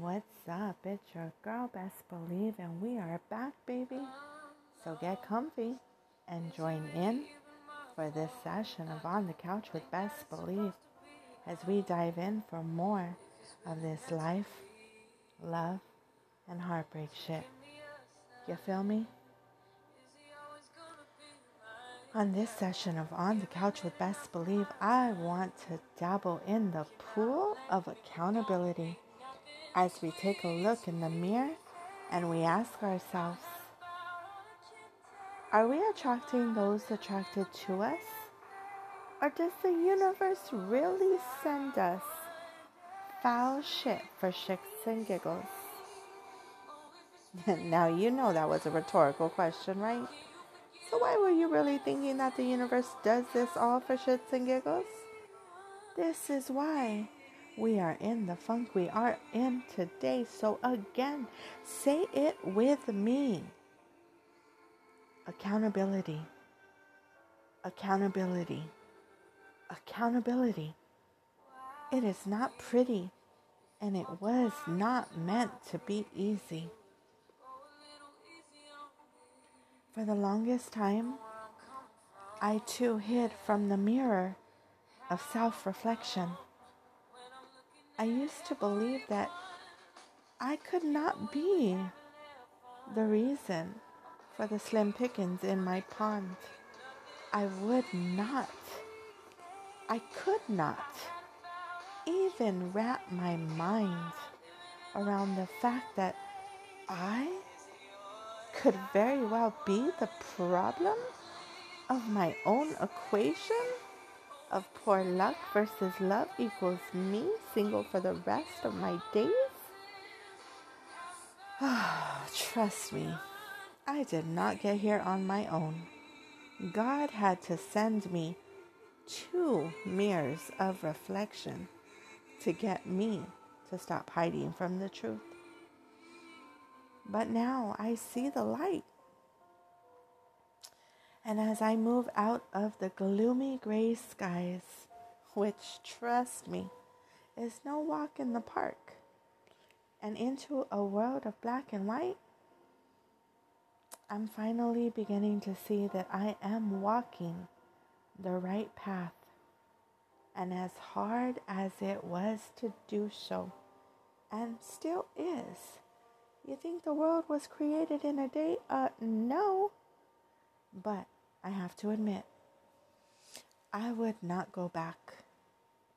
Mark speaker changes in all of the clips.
Speaker 1: what's up? It's your girl, Best Believe, and we are back, baby. So get comfy and join in for this session of On the Couch with Best Believe as we dive in for more of this life, love, and heartbreak shit. You feel me? On this session of On the Couch with Best Believe, I want to dabble in the pool of accountability as we take a look in the mirror and we ask ourselves Are we attracting those attracted to us? Or does the universe really send us foul shit for shits and giggles? now, you know that was a rhetorical question, right? So, why were you really thinking that the universe does this all for shits and giggles? This is why we are in the funk we are in today. So, again, say it with me accountability, accountability, accountability. It is not pretty and it was not meant to be easy. For the longest time, I too hid from the mirror of self reflection. I used to believe that I could not be the reason for the slim pickings in my pond. I would not, I could not even wrap my mind around the fact that I could very well be the problem of my own equation of poor luck versus love equals me single for the rest of my days? Trust me, I did not get here on my own. God had to send me two mirrors of reflection to get me to stop hiding from the truth. But now I see the light. And as I move out of the gloomy gray skies, which, trust me, is no walk in the park, and into a world of black and white, I'm finally beginning to see that I am walking the right path. And as hard as it was to do so, and still is, you think the world was created in a day? Uh, no. But I have to admit, I would not go back.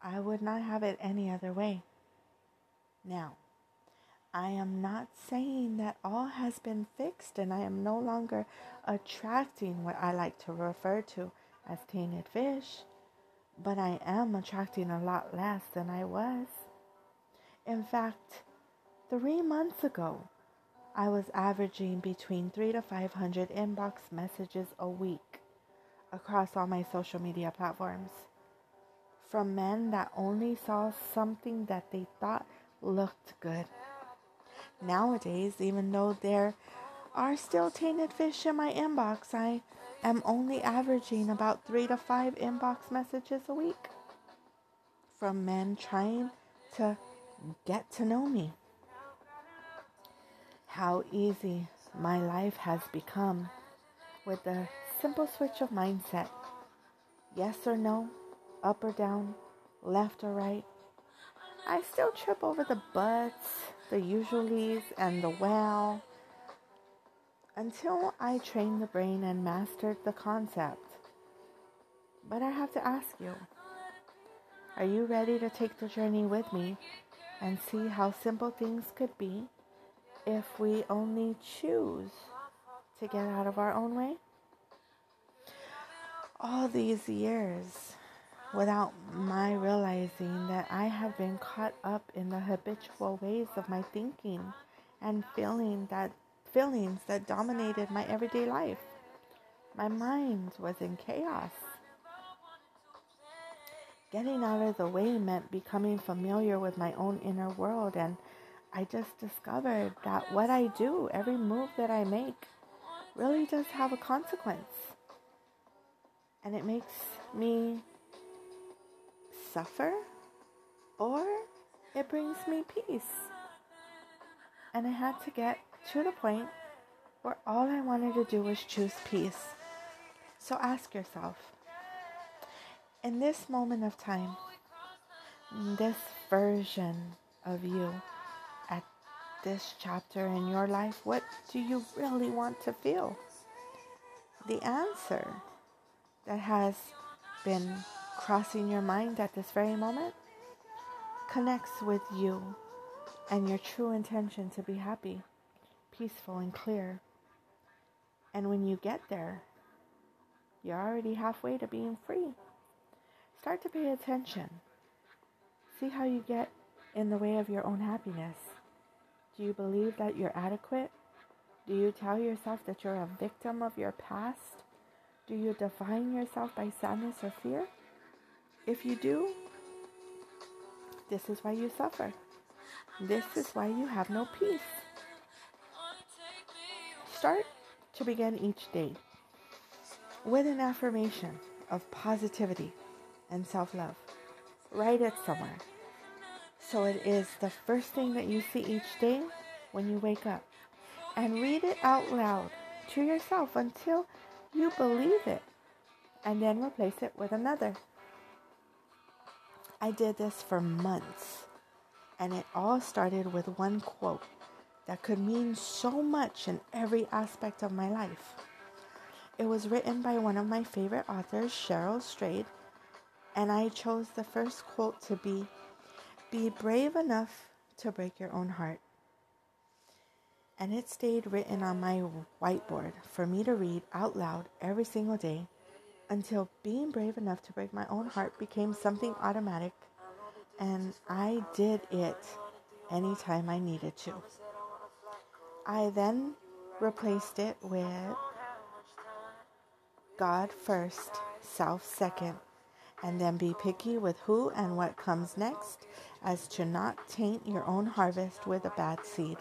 Speaker 1: I would not have it any other way. Now, I am not saying that all has been fixed and I am no longer attracting what I like to refer to as tainted fish, but I am attracting a lot less than I was. In fact, three months ago, I was averaging between three to 500 inbox messages a week across all my social media platforms from men that only saw something that they thought looked good. Nowadays, even though there are still tainted fish in my inbox, I am only averaging about three to five inbox messages a week from men trying to get to know me how easy my life has become with a simple switch of mindset. Yes or no, up or down, left or right. I still trip over the buts, the usuallys, and the well until I trained the brain and mastered the concept. But I have to ask you are you ready to take the journey with me and see how simple things could be? If we only choose to get out of our own way? All these years, without my realizing that I have been caught up in the habitual ways of my thinking and feeling that feelings that dominated my everyday life. My mind was in chaos. Getting out of the way meant becoming familiar with my own inner world and I just discovered that what I do, every move that I make, really does have a consequence. And it makes me suffer or it brings me peace. And I had to get to the point where all I wanted to do was choose peace. So ask yourself in this moment of time, this version of you this chapter in your life, what do you really want to feel? The answer that has been crossing your mind at this very moment connects with you and your true intention to be happy, peaceful, and clear. And when you get there, you're already halfway to being free. Start to pay attention. See how you get in the way of your own happiness. Do you believe that you're adequate? Do you tell yourself that you're a victim of your past? Do you define yourself by sadness or fear? If you do, this is why you suffer. This is why you have no peace. Start to begin each day with an affirmation of positivity and self love. Write it somewhere. So it is the first thing that you see each day when you wake up. And read it out loud to yourself until you believe it. And then replace it with another. I did this for months. And it all started with one quote that could mean so much in every aspect of my life. It was written by one of my favorite authors, Cheryl Strayed, and I chose the first quote to be Be brave enough to break your own heart. And it stayed written on my whiteboard for me to read out loud every single day until being brave enough to break my own heart became something automatic, and I did it anytime I needed to. I then replaced it with God first, self second, and then be picky with who and what comes next, as to not taint your own harvest with a bad seed,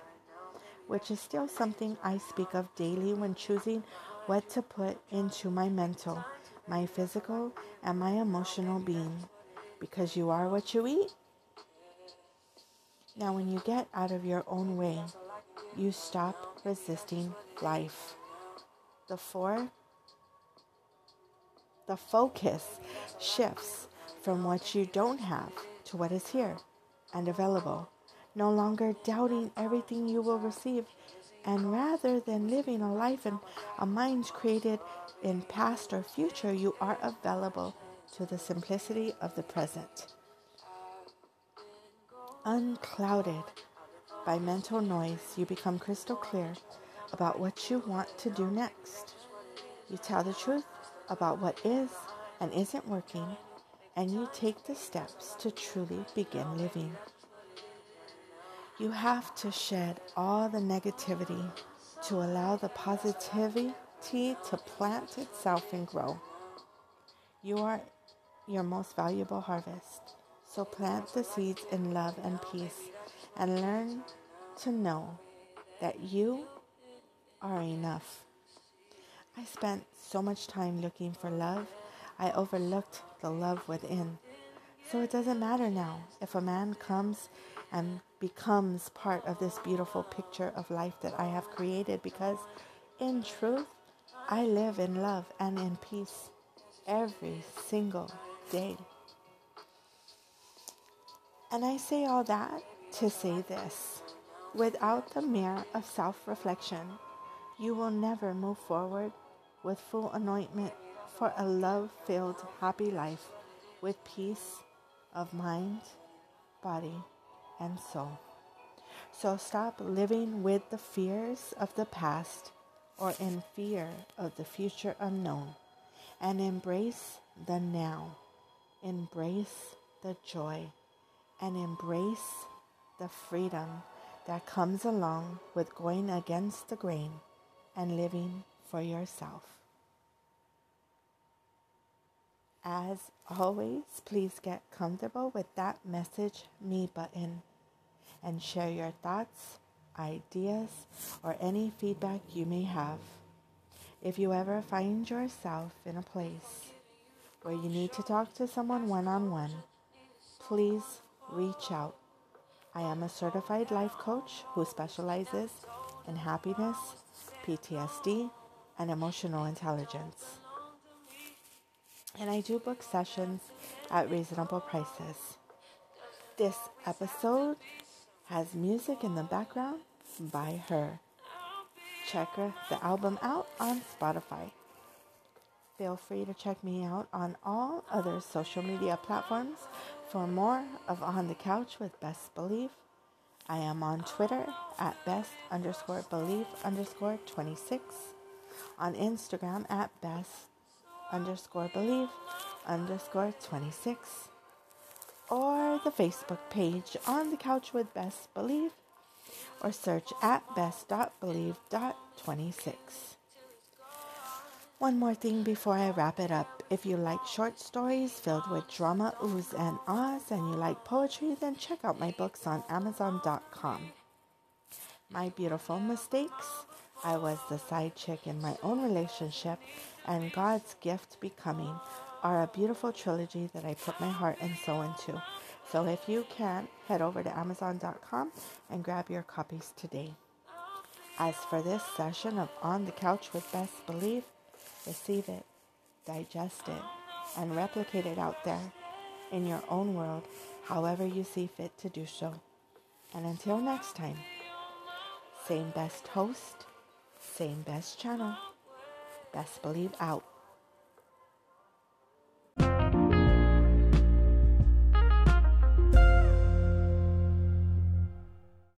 Speaker 1: which is still something I speak of daily when choosing what to put into my mental, my physical, and my emotional being, because you are what you eat. Now, when you get out of your own way, you stop resisting life. The four the focus shifts from what you don't have to what is here and available, no longer doubting everything you will receive, and rather than living a life in a mind created in past or future, you are available to the simplicity of the present. Unclouded by mental noise, you become crystal clear about what you want to do next. You tell the truth about what is and isn't working, and you take the steps to truly begin living. You have to shed all the negativity to allow the positivity to plant itself and grow. You are your most valuable harvest. So plant the seeds in love and peace and learn to know that you are enough. I spent so much time looking for love, I overlooked the love within. So it doesn't matter now if a man comes and becomes part of this beautiful picture of life that I have created because in truth, I live in love and in peace every single day. And I say all that to say this without the mirror of self reflection, you will never move forward with full anointment for a love filled, happy life with peace of mind, body, and soul. So stop living with the fears of the past or in fear of the future unknown and embrace the now. Embrace the joy and embrace the freedom that comes along with going against the grain and living for yourself. As always, please get comfortable with that message me button and share your thoughts, ideas, or any feedback you may have. If you ever find yourself in a place where you need to talk to someone one on one, please reach out. I am a certified life coach who specializes in happiness, PTSD, and emotional intelligence. And I do book sessions at reasonable prices. This episode has music in the background by her. Check her, the album out on Spotify. Feel free to check me out on all other social media platforms for more of On the Couch with Best Believe. I am on Twitter at best underscore believe underscore 26, on Instagram at best underscore believe underscore 26, or the Facebook page on the couch with best believe, or search at best.believe.26. One more thing before I wrap it up. If you like short stories filled with drama, oohs, and ahs, and you like poetry, then check out my books on Amazon.com. My Beautiful Mistakes. I was the side chick in my own relationship, and God's Gift Becoming are a beautiful trilogy that I put my heart and soul into. So if you can, head over to Amazon.com and grab your copies today. As for this session of On the Couch with Best Believe, receive it, digest it, and replicate it out there in your own world, however you see fit to do so. And until next time, same best host, same best channel. Best believe out.